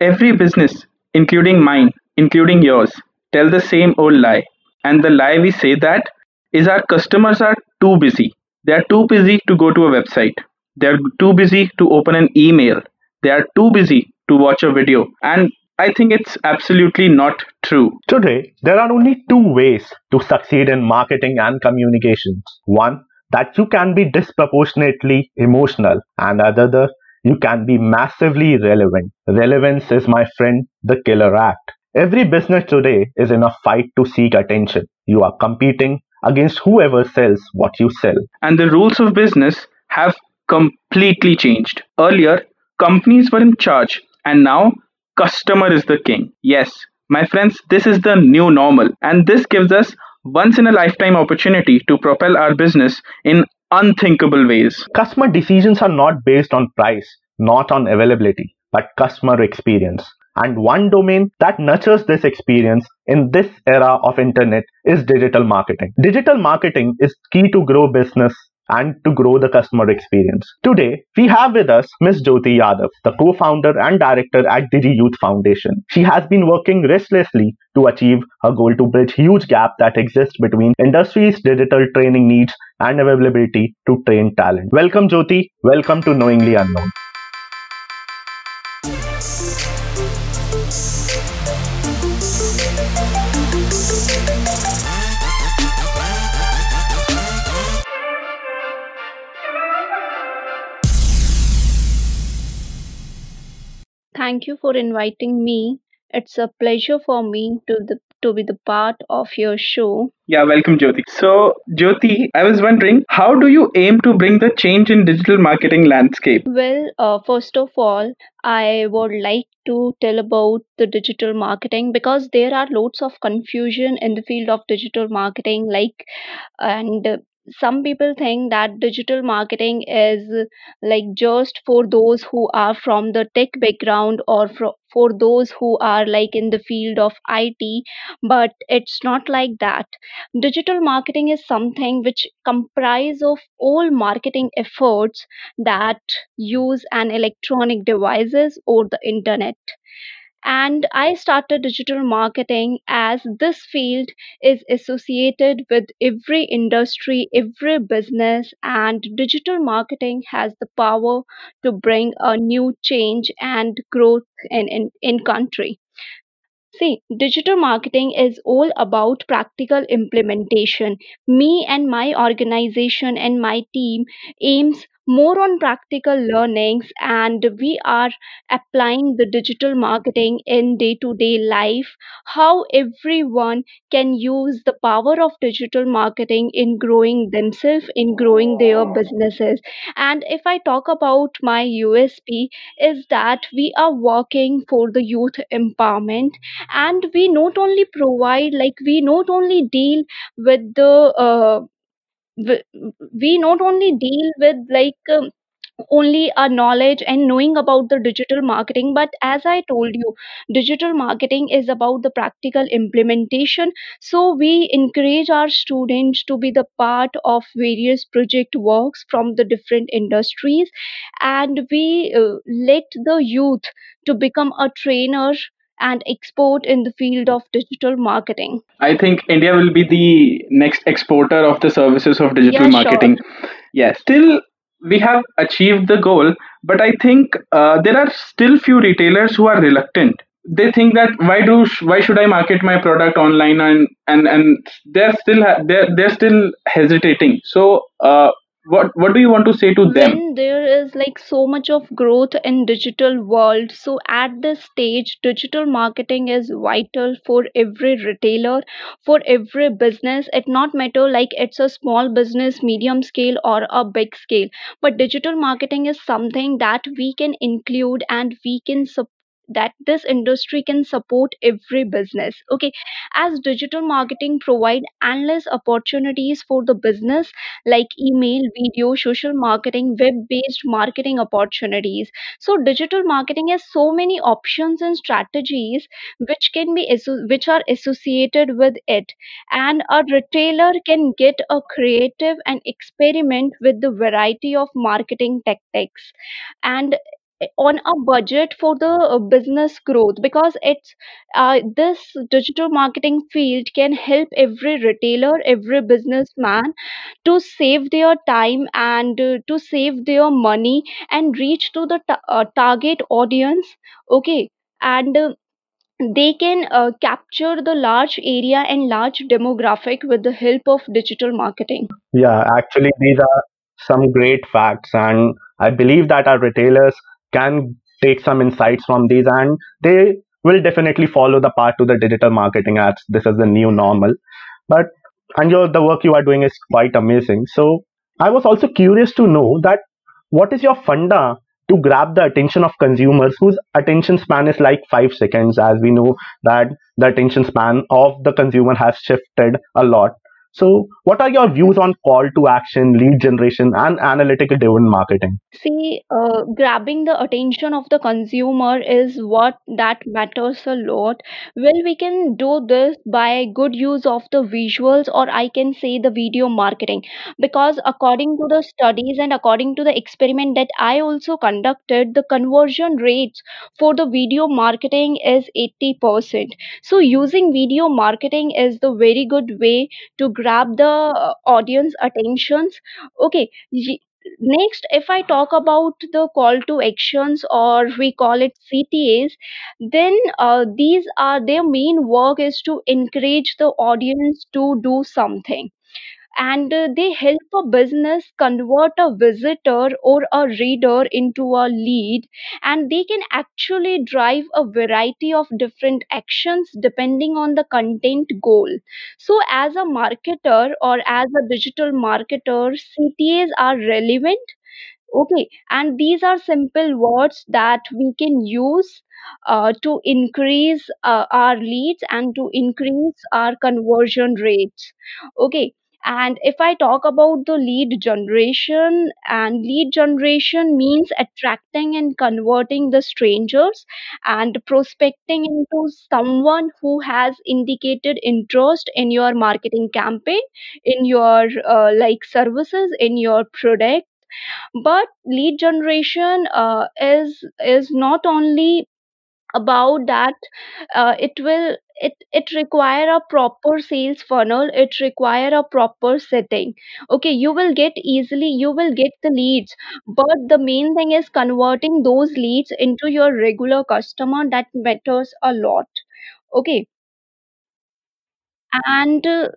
Every business, including mine, including yours, tell the same old lie. And the lie we say that is our customers are too busy. They are too busy to go to a website. They are too busy to open an email. They are too busy to watch a video. And I think it's absolutely not true. Today, there are only two ways to succeed in marketing and communications. One, that you can be disproportionately emotional, and other, you can be massively relevant. Relevance is, my friend, the killer act. Every business today is in a fight to seek attention. You are competing against whoever sells what you sell. And the rules of business have completely changed. Earlier, companies were in charge, and now customer is the king. Yes, my friends, this is the new normal, and this gives us once in a lifetime opportunity to propel our business in unthinkable ways. Customer decisions are not based on price, not on availability, but customer experience. And one domain that nurtures this experience in this era of internet is digital marketing. Digital marketing is key to grow business and to grow the customer experience. Today, we have with us Ms. Jyoti Yadav, the co-founder and director at Digi Youth Foundation. She has been working restlessly to achieve her goal to bridge huge gap that exists between industry's digital training needs and availability to train talent. Welcome Jyoti, welcome to Knowingly Unknown. Thank you for inviting me. It's a pleasure for me to the to be the part of your show. Yeah, welcome, Jyoti. So, Jyoti, I was wondering, how do you aim to bring the change in digital marketing landscape? Well, uh, first of all, I would like to tell about the digital marketing because there are lots of confusion in the field of digital marketing, like, and some people think that digital marketing is like just for those who are from the tech background or for, for those who are like in the field of IT but it's not like that. Digital marketing is something which comprise of all marketing efforts that use an electronic devices or the internet and I started digital marketing as this field is associated with every industry, every business, and digital marketing has the power to bring a new change and growth in, in, in country. See, digital marketing is all about practical implementation. Me and my organization and my team aims more on practical learnings and we are applying the digital marketing in day to day life how everyone can use the power of digital marketing in growing themselves in growing their businesses. And if i talk about my usp is that we are working for the youth empowerment and we not only provide like we not only deal with the uh, we not only deal with like um, only our knowledge and knowing about the digital marketing but as i told you digital marketing is about the practical implementation. So we encourage our students to be the part of various project works from the different industries and we uh, let the youth to become a trainer and export in the field of digital marketing I think India will be the next exporter of the services of digital yeah sure marketing. Yes, still we have achieved the goal, but I think uh, there are still few retailers who are reluctant. They think that why do why should I market my product online and and and they're still they're they're still hesitating. So uh, what what do you want to say to them? when there is like so much of growth in digital world so at this stage digital marketing is vital for every retailer for every business it not matter like it's a small business medium scale or a big scale but digital marketing is something that we can include and we can support that this industry can support every business. Okay as digital marketing provide endless opportunities for the business like email, video, social marketing, web based marketing opportunities. So, digital marketing has so many options and strategies which can be which are associated with it, and a retailer can get a creative and experiment with the variety of marketing tactics. And on a budget for the uh, business growth because it's uh, this digital marketing field can help every retailer every businessman to save their time and uh, to save their money and reach to the ta- uh, target audience okay? And uh, they can uh, capture the large area and large demographic with the help of digital marketing. Yeah, actually, these are some great facts, and I believe that our retailers can take some insights from these, and they will definitely follow the path to the digital marketing ads this is the new normal. But and your the work you are doing is quite amazing. So I was also curious to know that what is your funda to grab the attention of consumers whose attention span is like five seconds, as we know that the attention span of the consumer has shifted a lot. So, what are your views on call to action, lead generation, and analytic driven marketing? See, uh, grabbing the attention of the consumer is what that matters a lot. Well, we can do this by good use of the visuals, or I can say the video marketing, because according to the studies and according to the experiment that I also conducted, the conversion rates for the video marketing is 80%. So, using video marketing is the very good way to grab the uh, audience attentions. Okay, Next, if I talk about the call to actions or we call it CTAs, then uh, these are their main work is to encourage the audience to do something and uh, they help a business convert a visitor or a reader into a lead and they can actually drive a variety of different actions depending on the content goal so as a marketer or as a digital marketer ctas are relevant Okay, and these are simple words that we can use uh, to increase uh, our leads and to increase our conversion rates. Okay, and if I talk about the lead generation, and lead generation means attracting and converting the strangers and prospecting into someone who has indicated interest in your marketing campaign, in your uh, like services, in your product. But lead generation uh, is is not only about that uh, it will it it require a proper sales funnel it require a proper setting. Okay you will get easily you will get the leads but the main thing is converting those leads into your regular customer that matters a lot. Okay. And uh,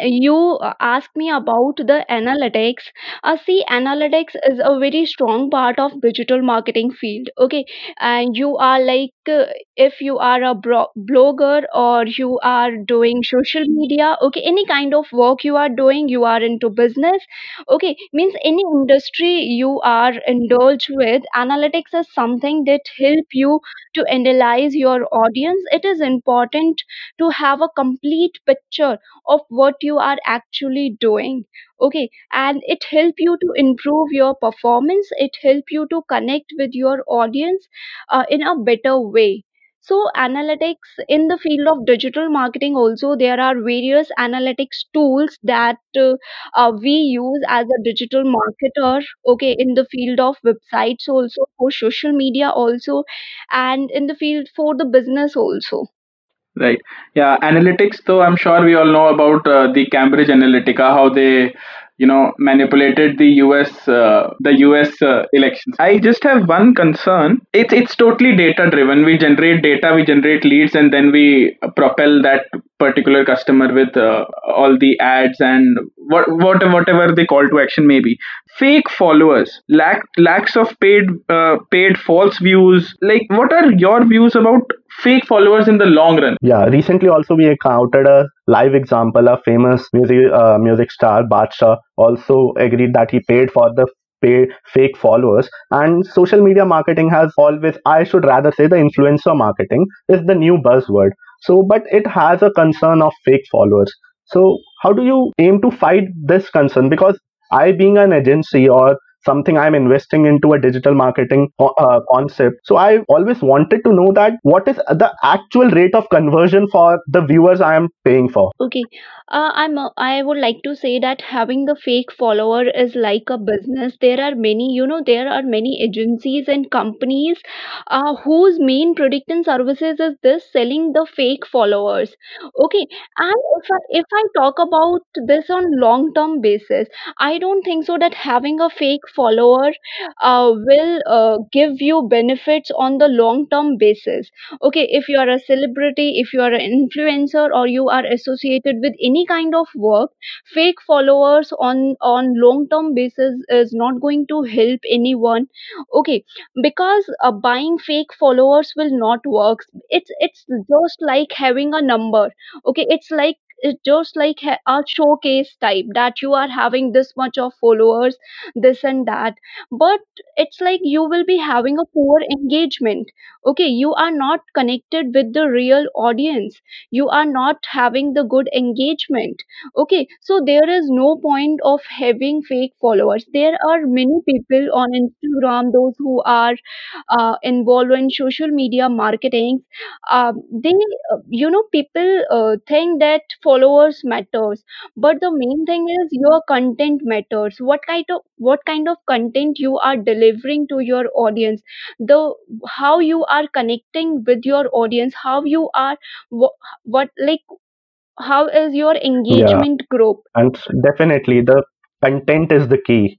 you uh, asked me about the analytics. Uh, see analytics is a very strong part of digital marketing field okay? And you are like uh, if you are a blogger or you are doing social media okay? Any kind of work you are doing you are into business okay? Means any industry you are indulged with analytics is something that help you to analyze your audience. It is important to have a complete picture of what you are actually doing okay? And it help you to improve your performance. It help you to connect with your audience uh, in a better way. So analytics in the field of digital marketing also there are various analytics tools that uh, uh, we use as a digital marketer okay in the field of websites also for social media also and in the field for the business also Right. Yeah. Analytics, though, I'm sure we all know about uh, the Cambridge Analytica, how they, you know, manipulated the US, uh, the US uh, elections. I just have one concern. It's it's totally data driven. We generate data, we generate leads, and then we propel that particular customer with uh, all the ads and what, what whatever the call to action may be. Fake followers, lack lakhs of paid uh, paid false views. Like, what are your views about fake followers in the long run? Yeah, recently also we encountered a live example. A famous music uh, music star Badshah also agreed that he paid for the pay fake followers and social media marketing has always i should rather say the influencer marketing is the new buzzword so but it has a concern of fake followers so how do you aim to fight this concern because i being an agency or something i'm investing into a digital marketing uh, concept. So i always wanted to know that what is the actual rate of conversion for the viewers i am paying for? Okay. Uh, i'm uh, i would like to say that having the fake follower is like a business. There are many you know there are many agencies and companies uh, whose main product and services is this selling the fake followers. Okay. And if I, if I talk about this on long term basis i don't think so that having a fake follower uh, will uh, give you benefits on the long term basis. Okay if you are a celebrity if you are an influencer or you are associated with any kind of work fake followers on on long term basis is not going to help anyone. Okay because uh, buying fake followers will not work. It's it's just like having a number. Okay it's like it's just like a showcase type that you are having this much of followers this and that. But it's like you will be having a poor engagement. Okay you are not connected with the real audience. You are not having the good engagement. Okay so there is no point of having fake followers. There are many people on instagram those who are uh, involved in social media marketing. Um, they uh, you know people uh, think that followers matters. But the main thing is your content matters. What kind of what kind of content you are delivering to your audience? The how you are connecting with your audience how you are what, what like how is your yeah. engagement group? And definitely the content is the key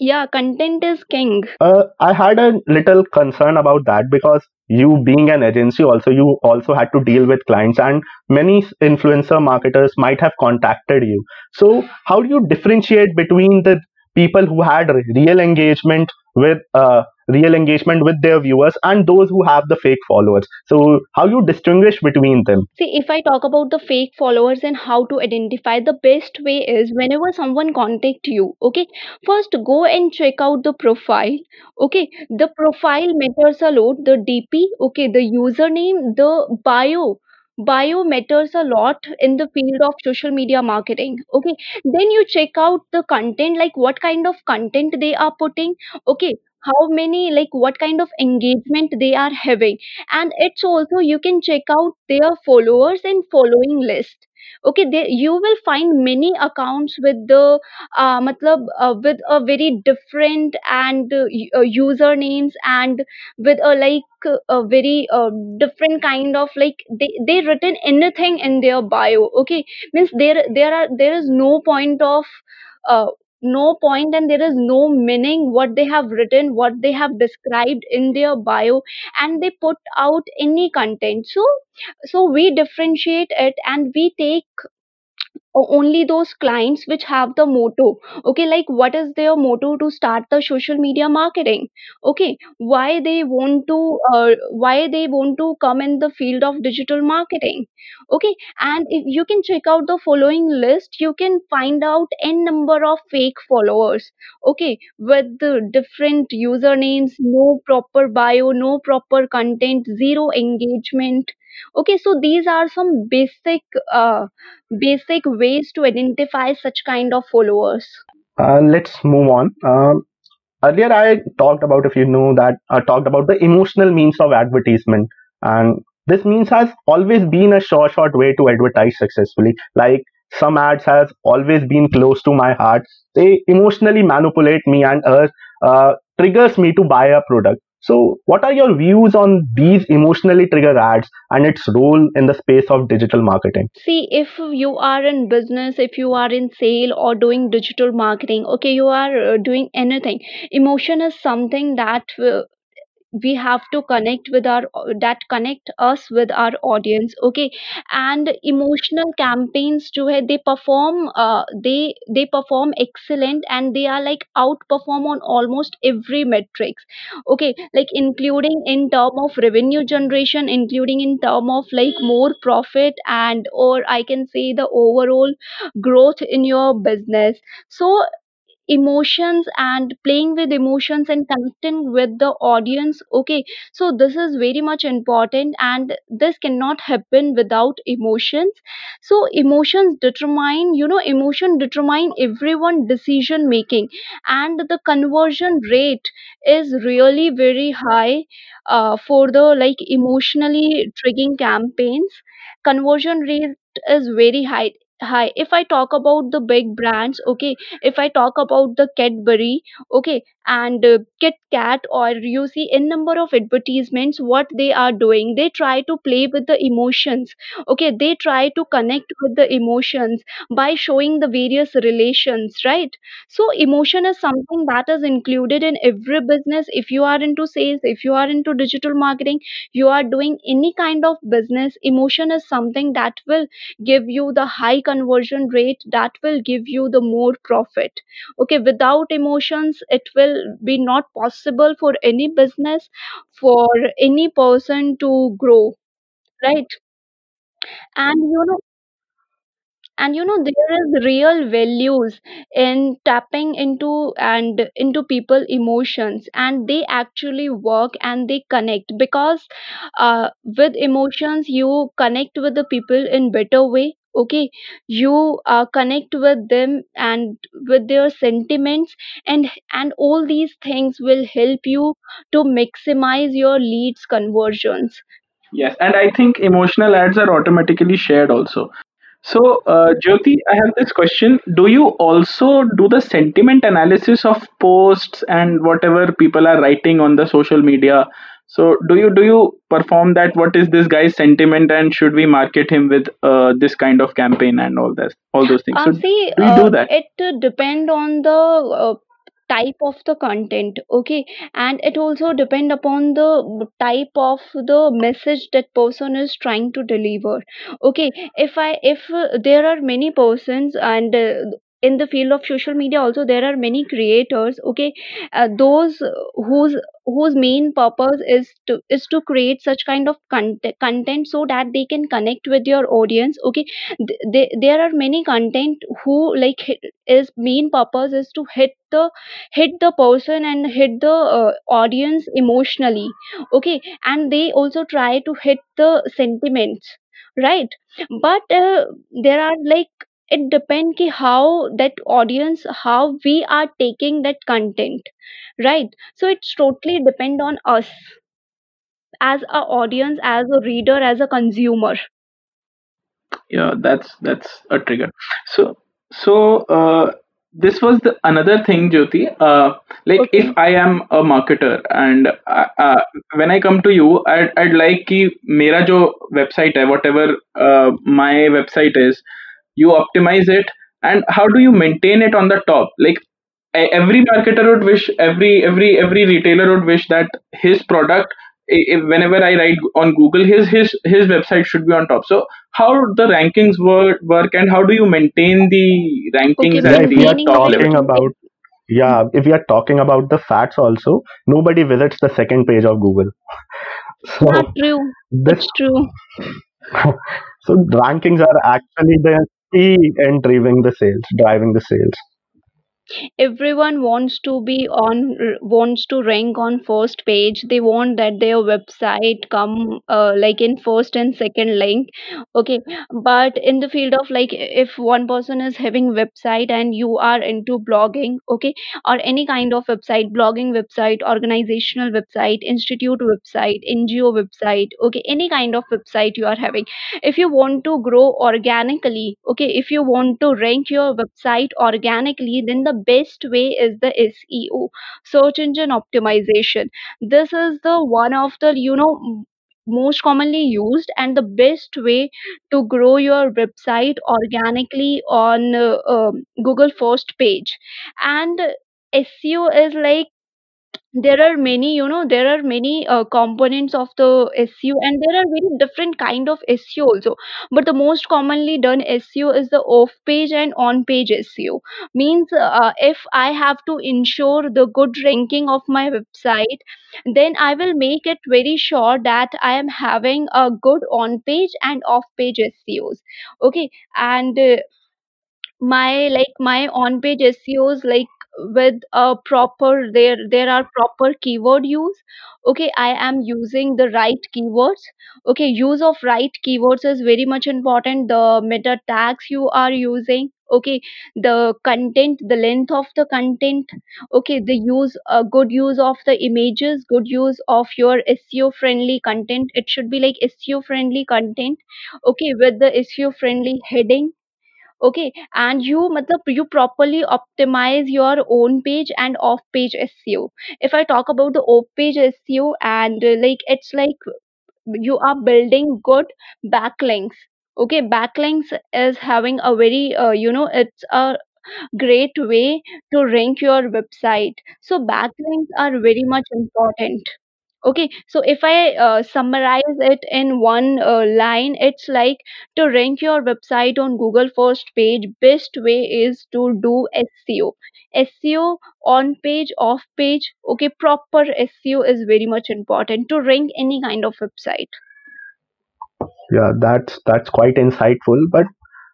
yeah content is king. Uh, i had a little concern about that because you being an agency also you also had to deal with clients and many influencer marketers might have contacted you. So how do you differentiate between the people who had real engagement with uh, real engagement with their viewers and those who have the fake followers so how you distinguish between them See, if I talk about the fake followers and how to identify, the best way is whenever someone contact you, okay, first go and check out the profile. Okay, the profile matters a lot. The DP, okay, the username, the bio. Bio matters a lot in the field of social media marketing. Okay, then you check out the content, like what kind of content they are putting. Okay, how many, like what kind of engagement they are having and it's also you can check out their followers and following list okay they, you will find many accounts with the uh, matlab, uh, with a very different and uh, uh, usernames and with a like a very uh, different kind of like they they written anything in their bio. Okay means there there are there is no point of uh, no point and there is no meaning what they have written what they have described in their bio and they put out any content. So so we differentiate it and we take o- only those clients which have the motto. Okay like what is their motto to start the social media marketing? Okay why they want to uh, why they want to come in the field of digital marketing? Okay and if you can check out the following list you can find out n number of fake followers. Okay with the different usernames no proper bio no proper content zero engagement okay so these are some basic uh, basic ways to identify such kind of followers. Uh, let's move on. Um, earlier i talked about if you know that i talked about the emotional means of advertisement. And this means has always been a short short way to advertise successfully. Like some ads has always been close to my heart. They emotionally manipulate me and uh, uh, triggers me to buy a product so what are your views on these emotionally triggered ads and its role in the space of digital marketing? See if you are in business if you are in sale or doing digital marketing okay you are uh, doing anything. Emotion is something that uh, we have to connect with our that connect us with our audience okay? And emotional campaigns hai, they perform uh, they they perform excellent and they are like outperform on almost every metrics okay? Like including in term of revenue generation including in term of like more profit and or i can say the overall growth in your business. So emotions and playing with emotions and connecting with the audience okay? So this is very much important and this cannot happen without emotions. So emotions determine you know emotion determine everyone decision making and the conversion rate is really very high uh, for the like emotionally triggering campaigns. Conversion rate is very high high if i talk about the big brands okay if i talk about the cadbury okay and uh, kit kat or you see in number of advertisements what they are doing they try to play with the emotions okay they try to connect with the emotions by showing the various relations right? So emotion is something that is included in every business. If you are into sales if you are into digital marketing you are doing any kind of business emotion is something that will give you the high conversion rate that will give you the more profit. Okay without emotions it will be not possible for any business for any person to grow right? And you know and you know there is real values in tapping into and into people emotions and they actually work and they connect because uh, with emotions you connect with the people in better way okay you uh, connect with them and with their sentiments and and all these things will help you to maximize your leads conversions Yes, and I think emotional ads are automatically shared also. So, uh, Jyoti, I have this question. Do you also do the sentiment analysis of posts and whatever people are writing on the social media? So, do you do you perform that? What is this guy's sentiment, and should we market him with uh, this kind of campaign and all this, all those things? Uh, So, see, do uh, do that? it uh, depend on the uh, type of the content, okay, and it also depend upon the type of the message that person is trying to deliver. Okay, if I if uh, there are many persons and uh, in the field of social media also there are many creators okay? Uh, those whose whose main purpose is to is to create such kind of content content so that they can connect with your audience okay? Th- they, there are many content who like is main purpose is to hit the hit the person and hit the uh, audience emotionally okay? And they also try to hit the sentiments right? But uh, there are like it depends ki how that audience how we are taking that content right so it's totally depend on us as a audience as a reader as a consumer yeah that's that's a trigger so so uh, this was the another thing jyoti uh, like okay. if i am a marketer and uh, uh, when i come to you i'd, I'd like कि मेरा जो website है whatever uh, my website is you optimize it and how do you maintain it on the top? Like every marketer would wish every every every retailer would wish that his product i- i- whenever i write on google his his his website should be on top. So how the rankings work work and how do you maintain the rankings Yeah, at if the we are top level? Talking about yeah, if we are talking about the facts also, nobody visits the second page of Google. yeah So true. that's true. so rankings are actually the key in driving the sales, driving the sales. Everyone wants to be on wants to rank on first page. They want that their website come uh, like in first and second link okay? But in the field of like if one person is having website and you are into blogging okay or any kind of website blogging website organizational website institute website ngo website okay any kind of website you are having if you want to grow organically okay if you want to rank your website organically then the best way is the seo search engine optimization. This is the one of the you know most commonly used and the best way to grow your website organically on uh, um, google first page. And seo is like there are many you know there are many uh, components of the seo and there are very different kind of seo also. But the most commonly done seo is the off page and on page seo means uh, if i have to ensure the good ranking of my website then i will make it very sure that i am having a good on page and off page seos okay? And uh, my like my on page seos like with a proper there there are proper keyword use. Okay i am using the right keywords. Okay use of right keywords is very much important. The meta tags you are using okay the content the length of the content okay the use a good use of the images good use of your seo friendly content. It should be like seo friendly content okay with the seo friendly heading okay and you matlab, you properly optimize your on page and off page seo if i talk about the off page seo and uh, like it's like you are building good backlinks. Okay backlinks is having a very uh, you know it's a great way to rank your website. So backlinks are very much important Okay, so if I uh, summarize it in one uh, line, it's like to rank your website on Google first page, best way is to do SEO. SEO on page, off page. Okay, proper SEO is very much important to rank any kind of website. Yeah, that's that's quite insightful. But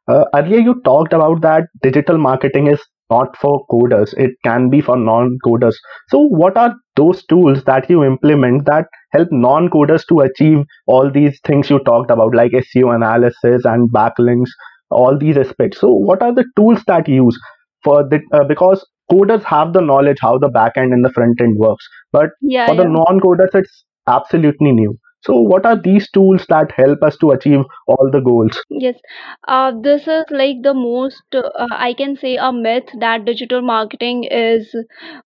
uh, earlier you talked about that digital marketing is not for coders; it can be for non-coders. So, what are those tools that you implement that help non-coders to achieve all these things you talked about, like SEO analysis and backlinks, all these aspects? So, what are the tools that you use for the uh, because coders have the knowledge how the back end and the front end works, but Yeah, for the non-coders, it's absolutely new. So, what are these tools that help us to achieve all the goals? Yes, uh, this is like the most, uh, I can say, a myth that digital marketing is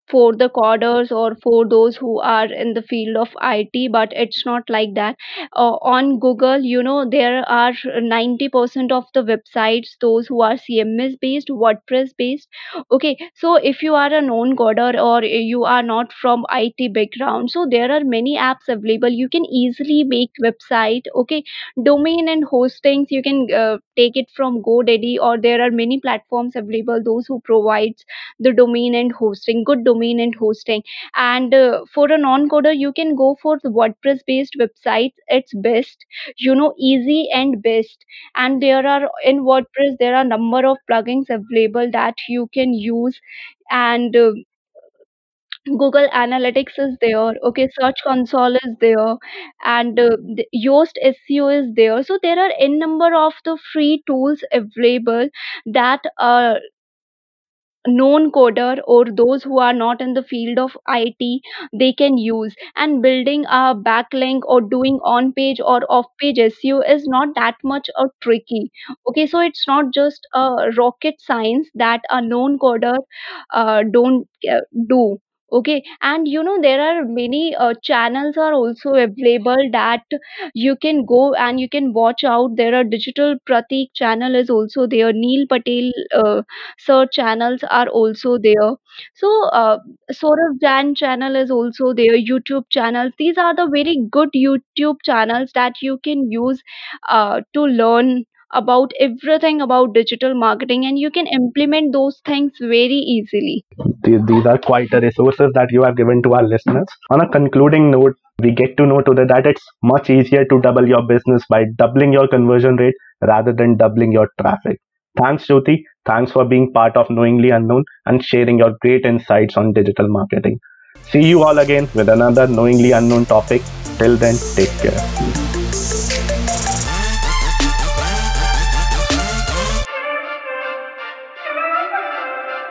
for the coders or for those who are in the field of IT, but it's not like that. Uh, on Google, you know, there are 90% of the websites, those who are CMS based, WordPress based. Okay, so if you are a non-coder or you are not from IT background, so there are many apps available. You can easily make website. Okay domain and hostings you can uh, take it from godaddy or there are many platforms available those who provides the domain and hosting good domain and hosting. And uh, for a non-coder you can go for the wordpress based websites. It's best you know easy and best. And there are in wordpress there are number of plugins available that you can use. And uh, Google Analytics is there, okay, Search Console is there, and uh, the Yoast SEO is there. So there are n number of the free tools available that uh, non-coder or those who are not in the field of IT they can use. And building a backlink or doing on page or off page SEO is not that much a tricky. Okay so it's not just a rocket science that a non-coder uh, don't uh, do okay and you know there are many uh, channels are also available that you can go and you can watch out there are digital pratik channel is also there neil patel uh, search channels are also there. So, uh, Sorav Jain channel is also there, YouTube channels. These are the very good YouTube channels that you can use uh, to learn about everything about digital marketing and you can implement those things very easily. These, are quite the resources that you have given to our listeners. On a concluding note, we get to know today that it's much easier to double your business by doubling your conversion rate rather than doubling your traffic. Thanks, Jyoti. Thanks for being part of Knowingly Unknown and sharing your great insights on digital marketing. See you all again with another Knowingly Unknown topic. Till then, take care.